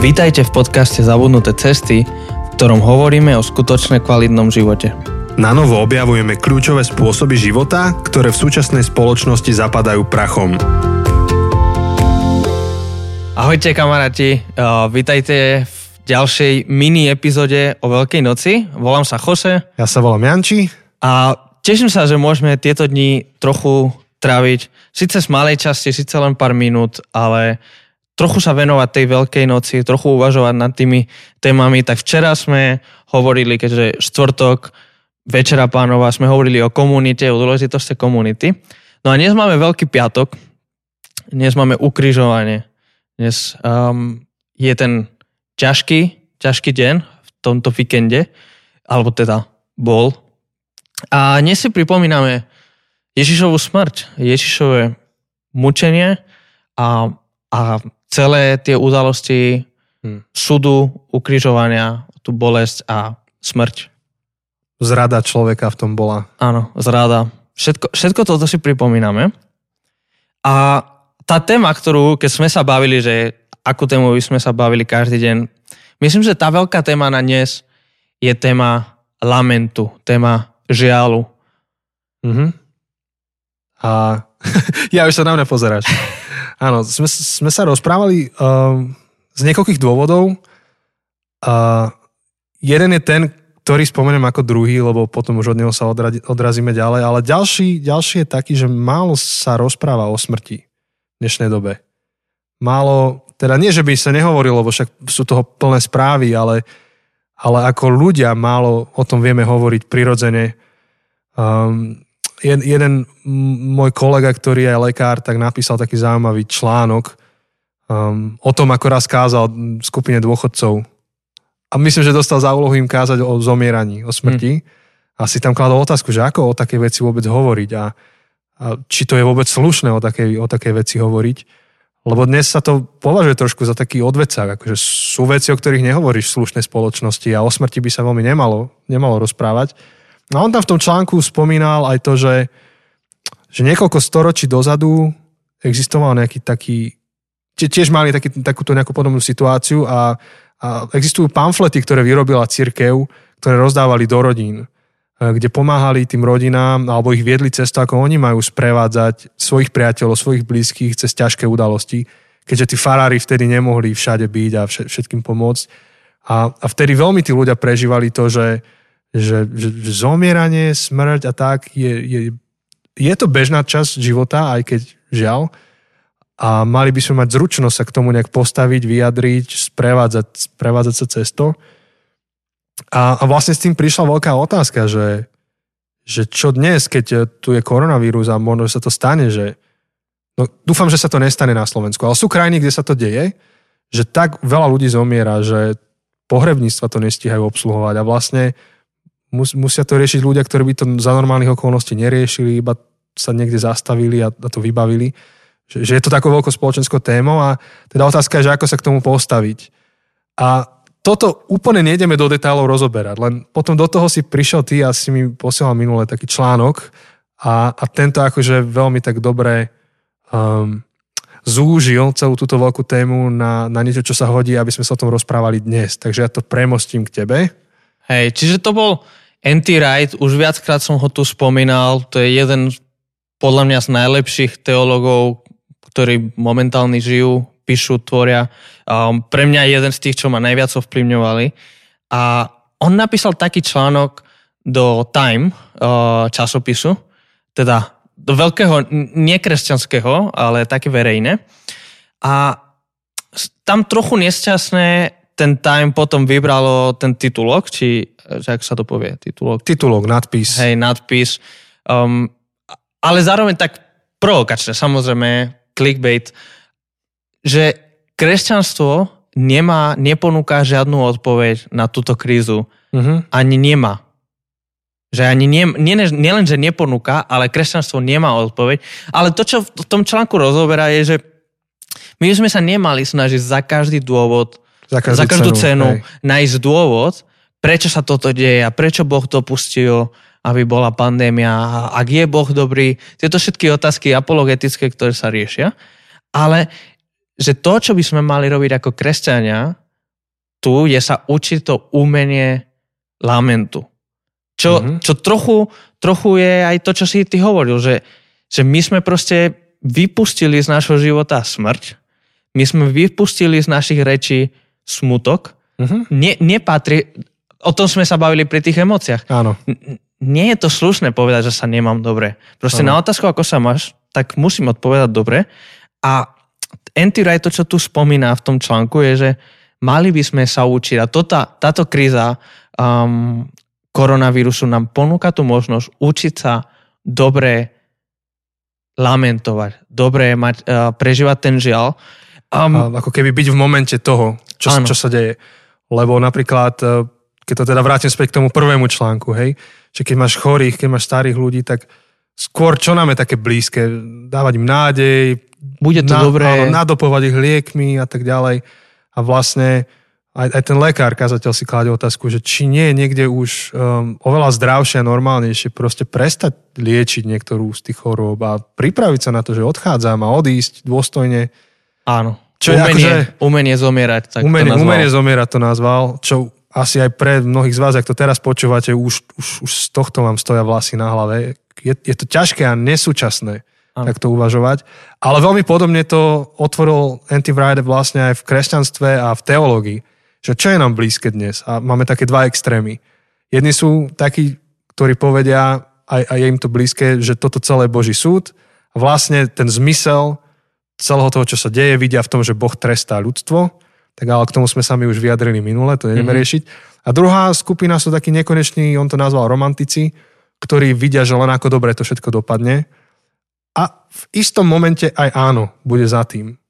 Vítajte v podcaste Zabudnuté cesty, v ktorom hovoríme o skutočne kvalitnom živote. Na novo objavujeme kľúčové spôsoby života, ktoré v súčasnej spoločnosti zapadajú prachom. Ahojte kamaráti, uh, vítajte v ďalšej mini epizóde o Veľkej noci. Volám sa Jose Ja sa volám Janči. a teším sa, že môžeme tieto dni trochu tráviť, síce z malej časti, síce len pár minút, ale trochu sa venovať tej Veľkej noci, trochu uvažovať nad tými témami. Tak včera sme hovorili, keďže štvrtok, večera pánova, sme hovorili o komunite, o dôležitosti komunity. No a dnes máme Veľký piatok, dnes máme ukrižovanie. Dnes um, je ten ťažký, ťažký deň v tomto víkende, alebo teda bol. A dnes si pripomíname Ježišovu smrť, Ježišové mučenie a, a celé tie udalosti Hm. súdu, ukrižovania, tú bolesť a smrť. Zrada človeka v tom bola. Áno, zráda. Všetko, všetko toto si pripomíname. A tá téma, ktorú, keď sme sa bavili, že akú tému by sme sa bavili každý deň, myslím, že tá veľká téma na dnes je téma lamentu, téma žialu. Mhm. A ja už sa na mňa pozeráš. Áno, sme, sme sa rozprávali um, z niekoľkých dôvodov. A jeden je ten, ktorý spomeniem ako druhý, lebo potom už od neho sa odradi, odrazíme ďalej, ale ďalší, ďalší je taký, že málo sa rozpráva o smrti v dnešnej dobe. Málo, teda nie, že by sa nehovorilo, lebo však sú toho plné správy, ale, ale ako ľudia málo o tom vieme hovoriť prirodzene. Um, jed, jeden môj kolega, ktorý je lekár, tak napísal taký zaujímavý článok um, o tom, ako raz kázal skupine dôchodcov. A myslím, že dostal za úlohu im kázať o zomieraní, o smrti. A si tam kladol otázku, že ako o takej veci vôbec hovoriť a, a či to je vôbec slušné o takej, o takej veci hovoriť. Lebo dnes sa to považuje trošku za taký odvecák, akože sú veci, o ktorých nehovoríš v slušnej spoločnosti a o smrti by sa veľmi nemalo, nemalo rozprávať. A on tam v tom článku spomínal aj to, že, že niekoľko storočí dozadu existoval nejaký taký, tie- tiež mali taký, takúto nejakú podobnú situáciu a, a existujú pamflety, ktoré vyrobila cirkev, ktoré rozdávali do rodín, e, kde pomáhali tým rodinám alebo ich viedli cestu, ako oni majú sprevádzať svojich priateľov, svojich blízkych cez ťažké udalosti, keďže tí farári vtedy nemohli všade byť a vše- všetkým pomôcť. A, a vtedy veľmi tí ľudia prežívali to, že, že, že, že zomieranie, smrť a tak je, je, je to bežná časť života, aj keď žiaľ. A mali by sme mať zručnosť sa k tomu nejak postaviť, vyjadriť, sprevádzať, sprevádzať sa cesto. A, a vlastne s tým prišla veľká otázka, že, že čo dnes, keď tu je koronavírus a možno sa to stane, že no, dúfam, že sa to nestane na Slovensku, ale sú krajiny, kde sa to deje, že tak veľa ľudí zomiera, že pohrebníctva to nestíhajú obsluhovať a vlastne mus, musia to riešiť ľudia, ktorí by to za normálnych okolností neriešili, iba sa niekde zastavili a, a to vybavili. Že, že je to takou veľkou spoločenskou témou a teda otázka je, že ako sa k tomu postaviť. A toto úplne nejdeme do detailov rozoberať, len potom do toho si prišiel ty a si mi posielal minule taký článok a, a tento akože veľmi tak dobre um, zúžil celú túto veľkú tému na, na niečo, čo sa hodí, aby sme sa o tom rozprávali dnes. Takže ja to premostím k tebe. Hej, čiže to bol N.T. Wright, už viackrát som ho tu spomínal, to je jeden podľa mňa z najlepších teologov, ktorí momentálne žijú, píšu, tvoria. Um, pre mňa je jeden z tých, čo ma najviac ovplyvňovali. A on napísal taký článok do Time uh, časopisu, teda do veľkého, nekresťanského, ale také verejné. A tam trochu nesťastné ten Time potom vybralo ten titulok, či, že ak sa to povie, titulok, Titulok, nadpis. hej, nadpis. Um, ale zároveň tak provokačné, samozrejme, clickbait, že kresťanstvo nemá, neponúka žiadnu odpoveď na túto krízu. Uh-huh. Ani nemá. Že ani nie, nie, nielen, že neponúka, ale kresťanstvo nemá odpoveď. Ale to, čo v tom článku rozoberá, je, že my sme sa nemali snažiť za každý dôvod Za, za každú cenu hej. nájsť dôvod, prečo sa toto deje a prečo Boh dopustil, aby bola pandémia, a ak je Boh dobrý, tieto všetky otázky apologetické, ktoré sa riešia. Ale že to, čo by sme mali robiť ako kresťania, tu je sa učiť to umenie lamentu. Čo, mm-hmm. čo trochu, trochu je aj to, čo si ty hovoril, že, že my sme proste vypustili z nášho života smrť, my sme vypustili z našich rečí smutok, mm-hmm. ne, nepatrí, o tom sme sa bavili pri tých emóciách. Áno. Nie je to slušné povedať, že sa nemám dobre. Proste Áno. na otázku, ako sa máš, tak musím odpovedať dobre. A Anti Wright, to, čo tu spomína v tom článku, je, že mali by sme sa učiť. A to, tá, táto kríza um, koronavírusu nám ponúka tú možnosť učiť sa dobre lamentovať, dobre mať, uh, prežívať ten žiaľ. Um, ako keby byť v momente toho, čo, čo sa deje. Lebo napríklad, uh, keď to teda vrátim späť k tomu prvému článku, hej, že keď máš chorých, keď máš starých ľudí, tak skôr čo nám je také blízke? Dávať im nádej, bude to na, dobré. Áno, nadopovať ich liekmi a tak ďalej. A vlastne aj, aj ten lekár, kazateľ si kladie otázku, že či nie je niekde už um, oveľa zdravšie a normálnejšie proste prestať liečiť niektorú z tých chorôb a pripraviť sa na to, že odchádzam a odísť dôstojne. Áno. Čo umenie, akože, umenie zomierať. Tak umenie, to umenie zomierať to nazval, čo asi aj pre mnohých z vás, ak to teraz počúvate, už, už, už z tohto vám stoja vlasy na hlave. Je, je to ťažké a nesúčasné ano. tak to uvažovať. Ale veľmi podobne to otvoril Anti Wright vlastne aj v kresťanstve a v teológii. Že čo je nám blízke dnes? A máme také dva extrémy. Jedni sú takí, ktorí povedia, aj, aj je im to blízke, že toto celé je Boží súd. A vlastne ten zmysel celého toho, čo sa deje, vidia v tom, že Boh trestá ľudstvo tak ale k tomu sme sa mi už vyjadrili minule, to nejdeme mm-hmm. riešiť. A druhá skupina sú takí nekoneční, on to nazval romantici, ktorí vidia, že len ako dobre to všetko dopadne. A v istom momente aj áno, bude za tým.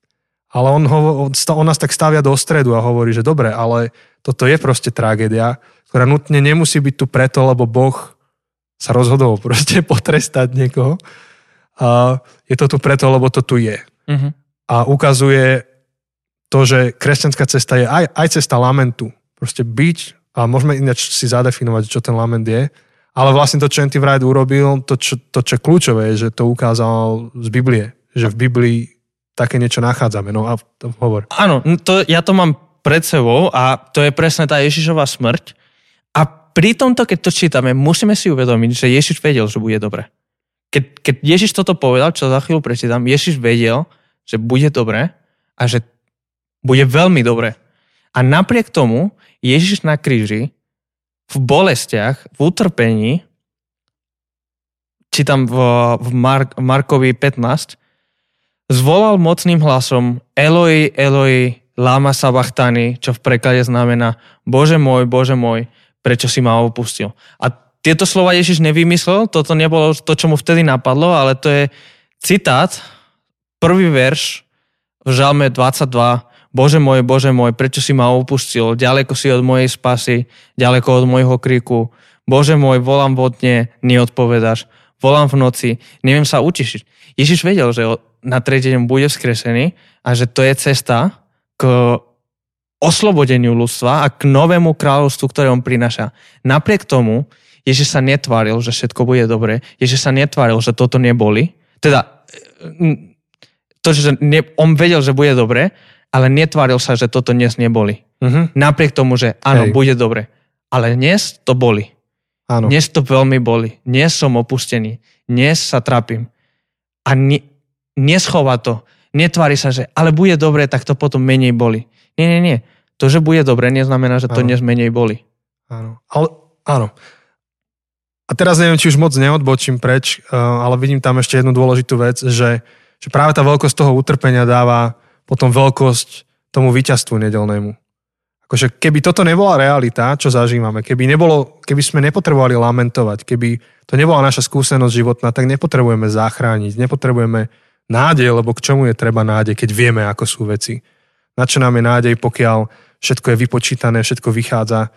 Ale on, ho, on nás tak stavia do stredu a hovorí, že dobre, ale toto je proste tragédia, ktorá nutne nemusí byť tu preto, lebo Boh sa rozhodol proste potrestať niekoho. A je to tu preto, lebo to tu je. Mm-hmm. A ukazuje to, že kresťanská cesta je aj, aj cesta lamentu. Proste byť, a môžeme ináč si zadefinovať, čo ten lament je, ale vlastne to, čo Anti Wright urobil, to čo, to, čo kľúčové je, že to ukázal z Biblie. Že v Biblii také niečo nachádzame. No a to hovor. Áno, to, ja to mám pred sebou a to je presne tá Ježišová smrť. A pri tomto, keď to čítame, musíme si uvedomiť, že Ježiš vedel, že bude dobre. Keď, keď Ježiš toto povedal, čo za chvíľu prečítam, Ježiš vedel, že bude dobre a že bude veľmi dobre. A napriek tomu Ježiš na kríži v bolestiach, v utrpení, čítam v, v Mark, Markovi 15, zvolal mocným hlasom Eloi, Eloi, lama sabachthani, čo v preklade znamená Bože môj, Bože môj, prečo si ma opustil. A tieto slova Ježiš nevymyslel, toto nebolo to, čo mu vtedy napadlo, ale to je citát, prvý verš v Žalme 22, Bože môj, Bože môj, prečo si ma opustil? Ďaleko si od mojej spasy, ďaleko od môjho kriku. Bože môj, volám vodne, neodpovedáš. Volám v noci, neviem sa učišiť. Ježiš vedel, že na tretí deň bude vzkresený a že to je cesta k oslobodeniu ľudstva a k novému kráľovstvu, ktoré on prináša. Napriek tomu Ježiš sa netváril, že všetko bude dobre. Ježiš sa netváril, že toto neboli. Teda, to, že ne, on vedel, že bude dobre, ale netváril sa, že toto dnes neboli. Uh-huh. Napriek tomu, že áno, Hej. bude dobre. Ale dnes to boli. Áno. Dnes to veľmi boli. Dnes som opustený. Dnes sa trápim. A ne, neschová to. Netvári sa, že ale bude dobre, tak to potom menej boli. Nie, nie, nie. To, že bude dobre, neznamená, že to áno. dnes menej boli. Áno. Ale, áno. A teraz neviem, či už moc neodbočím preč, eh, ale vidím tam ešte jednu dôležitú vec, že, že práve tá veľkosť toho utrpenia dáva potom veľkosť tomu víťazstvu nedelnému. Akože keby toto nebola realita, čo zažívame, keby, nebolo, keby sme nepotrebovali lamentovať, keby to nebola naša skúsenosť životná, tak nepotrebujeme zachrániť, nepotrebujeme nádej, lebo k čomu je treba nádej, keď vieme, ako sú veci. Na čo nám je nádej, pokiaľ všetko je vypočítané, všetko vychádza.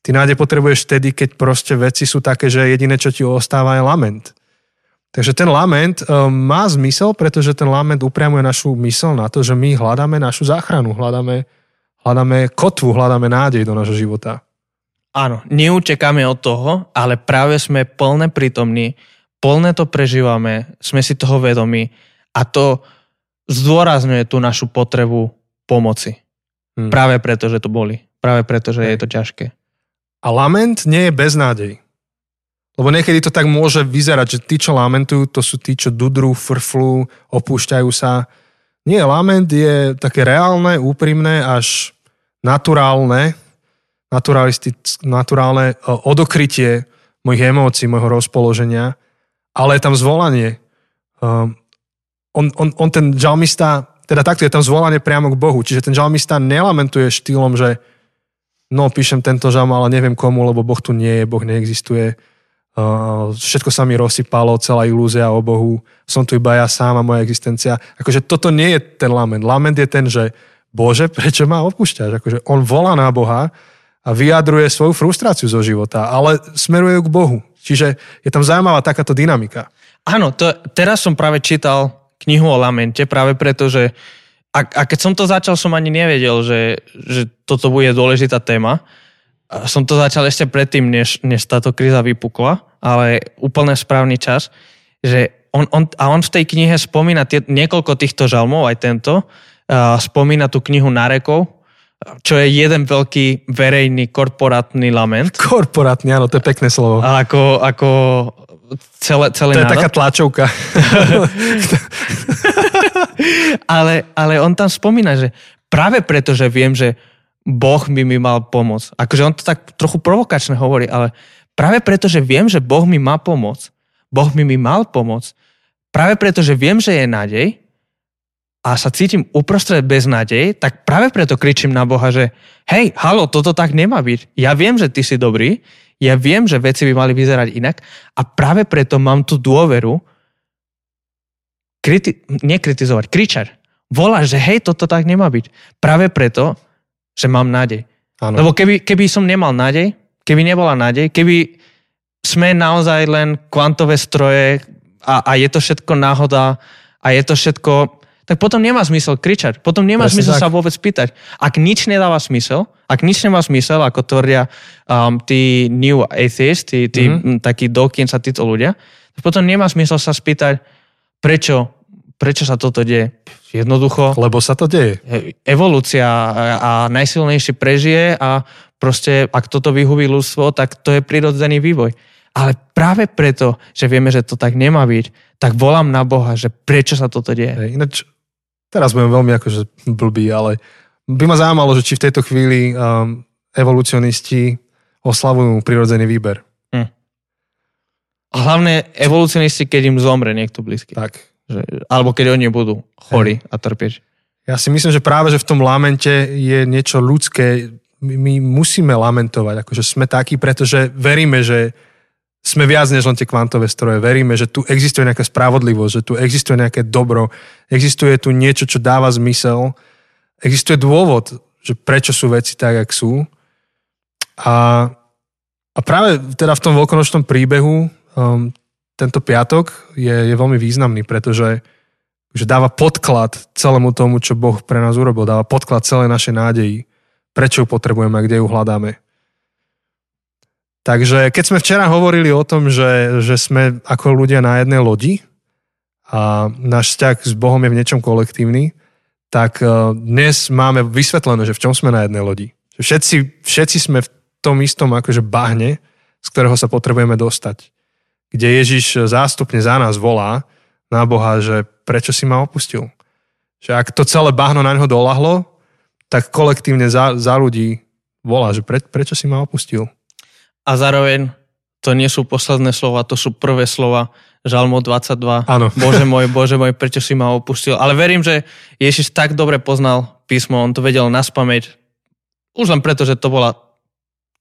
Ty nádej potrebuješ vtedy, keď proste veci sú také, že jediné, čo ti ostáva, je lament. Takže ten lament um, má zmysel, pretože ten lament upriamuje našu mysel na to, že my hľadáme našu záchranu, hľadáme, hľadáme kotvu, hľadáme nádej do nášho života. Áno, neučekáme od toho, ale práve sme plne prítomní, plne to prežívame, sme si toho vedomí a to zdôrazňuje tú našu potrebu pomoci. Hmm. Práve preto, že to boli. Práve preto, že je to ťažké. A lament nie je beznádej. Lebo niekedy to tak môže vyzerať, že tí, čo lamentujú, to sú tí, čo dudrú, frflú, opúšťajú sa. Nie, lament je také reálne, úprimné, až naturálne, naturálne e, odokrytie mojich emócií, môjho rozpoloženia, ale je tam zvolanie. Um, on, on, on ten žalmista, teda takto je tam zvolanie priamo k Bohu, čiže ten žalmista nelamentuje štýlom, že no píšem tento žalm, ale neviem komu, lebo Boh tu nie je, Boh neexistuje. Uh, všetko sa mi rozsypalo, celá ilúzia o Bohu, som tu iba ja sám a moja existencia. Akože toto nie je ten lament. Lament je ten, že Bože, prečo ma opúšťaš? Akože on volá na Boha a vyjadruje svoju frustráciu zo života, ale smeruje k Bohu. Čiže je tam zaujímavá takáto dynamika. Áno, to, teraz som práve čítal knihu o lamente, práve preto, že a, a keď som to začal, som ani nevedel, že, že toto bude dôležitá téma. Som to začal ešte predtým, než, než táto kríza vypukla, ale úplne správny čas, že on, on, a on v tej knihe spomína tie, niekoľko týchto žalmov, aj tento, a spomína tú knihu Narekov, čo je jeden veľký verejný korporátny lament. Korporátny, áno, to je pekné slovo. A ako, ako celé, celé To je národ. taká tlačovka. ale, ale on tam spomína, že práve preto, že viem, že Boh by mi mal pomôcť. Akože on to tak trochu provokačne hovorí, ale práve preto, že viem, že Boh mi má pomôcť, Boh mi mi mal pomôcť, práve preto, že viem, že je nádej a sa cítim uprostred bez nádej, tak práve preto kričím na Boha, že hej, halo, toto tak nemá byť. Ja viem, že ty si dobrý, ja viem, že veci by mali vyzerať inak a práve preto mám tú dôveru kriti- nekritizovať, kričať. Volať, že hej, toto tak nemá byť. Práve preto, že mám nádej. Áno. Lebo keby, keby som nemal nádej, keby nebola nádej, keby sme naozaj len kvantové stroje a, a je to všetko náhoda a je to všetko tak potom nemá zmysel kričať. Potom nemá Presne zmysel tak. sa vôbec pýtať. Ak nič nedáva smysel, ak nič nemá smysel, ako tvrdia um, tí new atheists, tí, tí mm-hmm. takí Dawkins a títo ľudia, tak potom nemá zmysel sa spýtať, prečo, prečo sa toto deje. Jednoducho. Lebo sa to deje. Evolúcia a najsilnejší prežije a proste, ak toto vyhubí ľudstvo, tak to je prirodzený vývoj. Ale práve preto, že vieme, že to tak nemá byť, tak volám na Boha, že prečo sa toto deje. Hej, ináč teraz budem veľmi akože blbý, ale by ma zaujímalo, že či v tejto chvíli um, evolucionisti oslavujú prirodzený výber. Hm. A hlavne evolucionisti, keď im zomre niekto blízky. Tak. Že, alebo keď oni budú chorí a trpieť. Ja si myslím, že práve, že v tom lamente je niečo ľudské. My, my musíme lamentovať, akože sme takí, pretože veríme, že sme viac než len tie kvantové stroje. Veríme, že tu existuje nejaká spravodlivosť, že tu existuje nejaké dobro, existuje tu niečo, čo dáva zmysel, existuje dôvod, že prečo sú veci tak, jak sú. A, a práve teda v tom veľkonočnom príbehu um, tento piatok je, je veľmi významný, pretože že dáva podklad celému tomu, čo Boh pre nás urobil. Dáva podklad celej našej nádeji. Prečo ju potrebujeme a kde ju hľadáme. Takže keď sme včera hovorili o tom, že, že sme ako ľudia na jednej lodi a náš vzťah s Bohom je v niečom kolektívny, tak e, dnes máme vysvetlené, že v čom sme na jednej lodi. Všetci, všetci sme v tom istom akože bahne, z ktorého sa potrebujeme dostať. Kde Ježiš zástupne za nás volá na Boha, že prečo si ma opustil. Že ak to celé bahno na neho dolahlo, tak kolektívne za, za ľudí volá, že pre, prečo si ma opustil a zároveň to nie sú posledné slova, to sú prvé slova Žalmo 22. Áno. Bože môj, Bože môj, prečo si ma opustil. Ale verím, že Ježiš tak dobre poznal písmo, on to vedel naspamäť. Už len preto, že to bola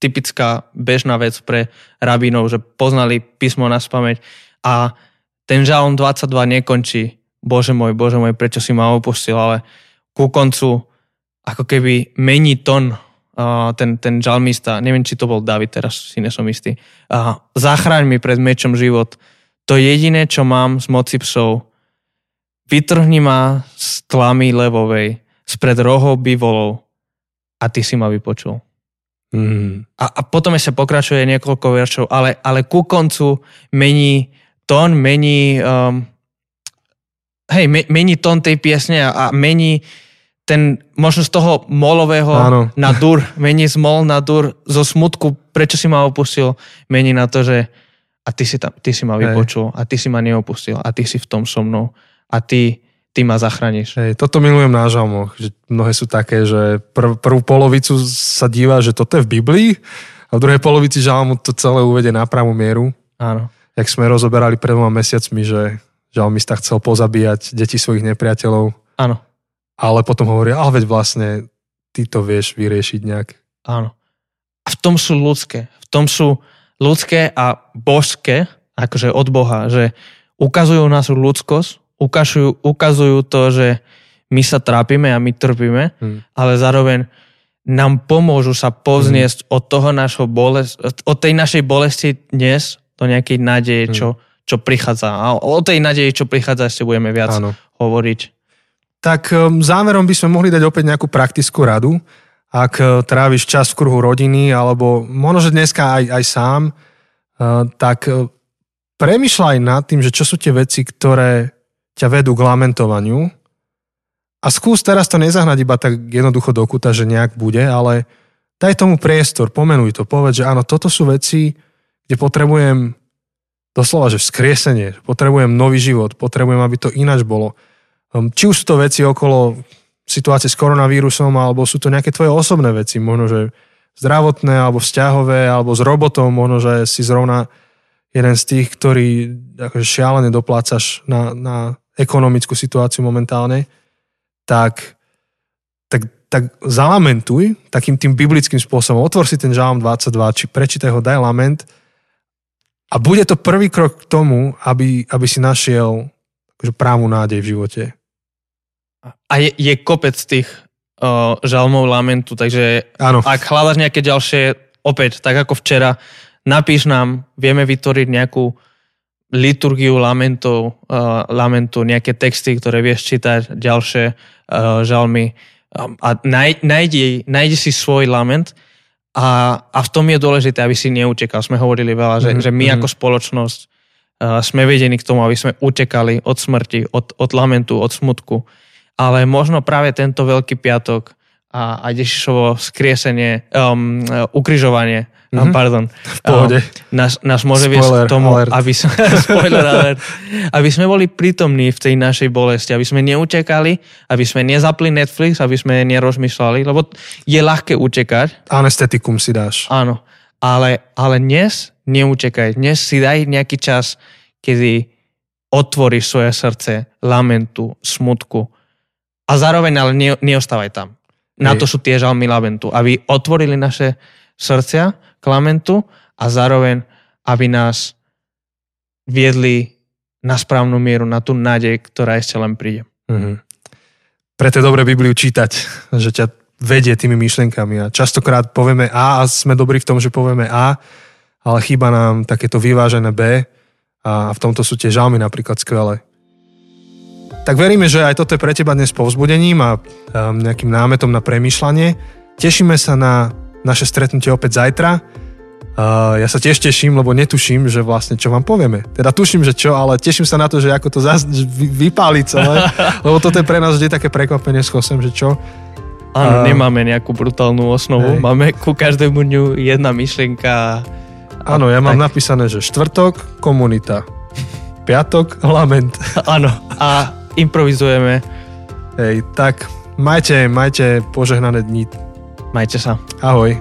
typická bežná vec pre rabínov, že poznali písmo na spameť. A ten žalm 22 nekončí Bože môj, Bože môj, prečo si ma opustil, ale ku koncu ako keby mení tón ten, ten žalmista, neviem, či to bol David, teraz si nesom istý, zachráň mi pred mečom život. To jediné, čo mám z moci psov, vytrhni ma z tlamy levovej, spred rohov bivolov a ty si ma vypočul. Mm. A, a potom ešte pokračuje niekoľko veršov, ale, ale ku koncu mení tón, mení um, hej, me, mení tón tej piesne a, a mení ten možno z toho molového Áno. na dur, mení z mol na dur, zo smutku, prečo si ma opustil, mení na to, že a ty si, tam, ty si ma Hej. vypočul, a ty si ma neopustil, a ty si v tom so mnou, a ty, ty ma zachrániš. Hej, toto milujem na žalmoch, že mnohé sú také, že prv, prvú polovicu sa díva, že toto je v Biblii a v druhej polovici žalmu to celé uvede na pravú mieru. Áno. Jak sme rozoberali pred dvoma mesiacmi, že žalmista chcel pozabíjať deti svojich nepriateľov, Áno, ale potom hovorí, ale veď vlastne ty to vieš vyriešiť nejak. áno. A v tom sú ľudské. V tom sú ľudské a božské, akože od Boha, že ukazujú našu ľudskosť, ukazujú, ukazujú to, že my sa trápime a my trpíme, Hm. ale zároveň nám pomôžu sa povzniesť od toho našho bolest, od tej našej bolesti dnes do nejakej nádeje, čo, čo prichádza. A o tej nádeji, čo prichádza, ešte budeme viac Áno. hovoriť. Tak um, záverom by sme mohli dať opäť nejakú praktickú radu. Ak uh, tráviš čas v kruhu rodiny, alebo možno, že dneska aj, aj sám, uh, tak uh, premyšľaj nad tým, že čo sú tie veci, ktoré ťa vedú k lamentovaniu a skús teraz to nezahnať iba tak jednoducho do kuta, že nejak bude, ale daj tomu priestor, pomenuj to, povedz, že áno, toto sú veci, kde potrebujem doslova, že vzkriesenie, potrebujem nový život, potrebujem, aby to ináč bolo. Um, Či už sú to veci okolo situácie s koronavírusom, alebo sú to nejaké tvoje osobné veci, možno, že zdravotné, alebo vzťahové, alebo s robotom, možno, že si zrovna jeden z tých, ktorý akože šialene doplácaš na, na ekonomickú situáciu momentálne, tak, tak, tak zalamentuj takým tým biblickým spôsobom. Otvor si ten žalm 22, či prečítaj ho, daj lament a bude to prvý krok k tomu, aby, aby si našiel akože právnu nádej v živote. A je, je kopec tých uh, žalmov lamentu, takže Áno, ak hľadaš nejaké ďalšie, opäť, tak ako včera, napíš nám, vieme vytvoriť nejakú liturgiu lamentov, uh, lamentu, nejaké texty, ktoré vieš čítať, ďalšie uh, žalmy um, a naj, nájdi, nájdi si svoj lament a, a v tom je dôležité, aby si neutekal. Sme hovorili veľa, že, Mhm, že my mhm. ako spoločnosť uh, sme vedení k tomu, aby sme utekali od smrti, od, od lamentu, od smutku. Ale možno práve tento Veľký piatok a, a Ježišovo skriesenie, um, uh, ukrižovanie, Mhm. mm-hmm. pardon, v pohode. um, nás, nás môže Spoiler viesť k tomu, alert. aby sme, spoiler alert, aby sme boli prítomní v tej našej bolesti, aby sme neutekali, aby sme nezapli Netflix, aby sme nerozmýšľali, lebo je ľahké utekať, Anestetikum si dáš. áno, ale, ale dnes neutekaj, dnes si daj nejaký čas, kedy otvoríš svoje srdce lamentu, smutku a zároveň ale ne, neostávaj tam. Na to sú tie žalmy lamentu, aby otvorili naše srdcia k lamentu a zároveň, aby nás viedli na správnu mieru, na tú nádej, ktorá ešte len príde. Mhm. Preto je dobre Bibliu čítať, že ťa vedie tými myšlenkami a častokrát povieme A a sme dobrí v tom, že povieme A, ale chýba nám takéto vyvážené B a v tomto sú tie žalmy napríklad skvelé. Tak veríme, že aj toto je pre teba dnes povzbudením a um, nejakým námetom na premýšľanie. Tešíme sa na naše stretnutie opäť zajtra. Uh, ja sa tiež teším, lebo netuším, že vlastne čo vám povieme. Teda tuším, že čo, ale teším sa na to, že ako to vy, vypáli celé, lebo toto je pre nás vždy také prekvapenie s Chosem, že čo. Áno, A- nemáme nejakú brutálnu osnovu, Hej. máme ku každému dňu jedna myšlienka. Áno, ja mám tak. napísané, že štvrtok, komunita. Piatok, lament. Áno, a improvizujeme. Hej, tak majte, majte požehnané dni. Majte sa. Ahoj.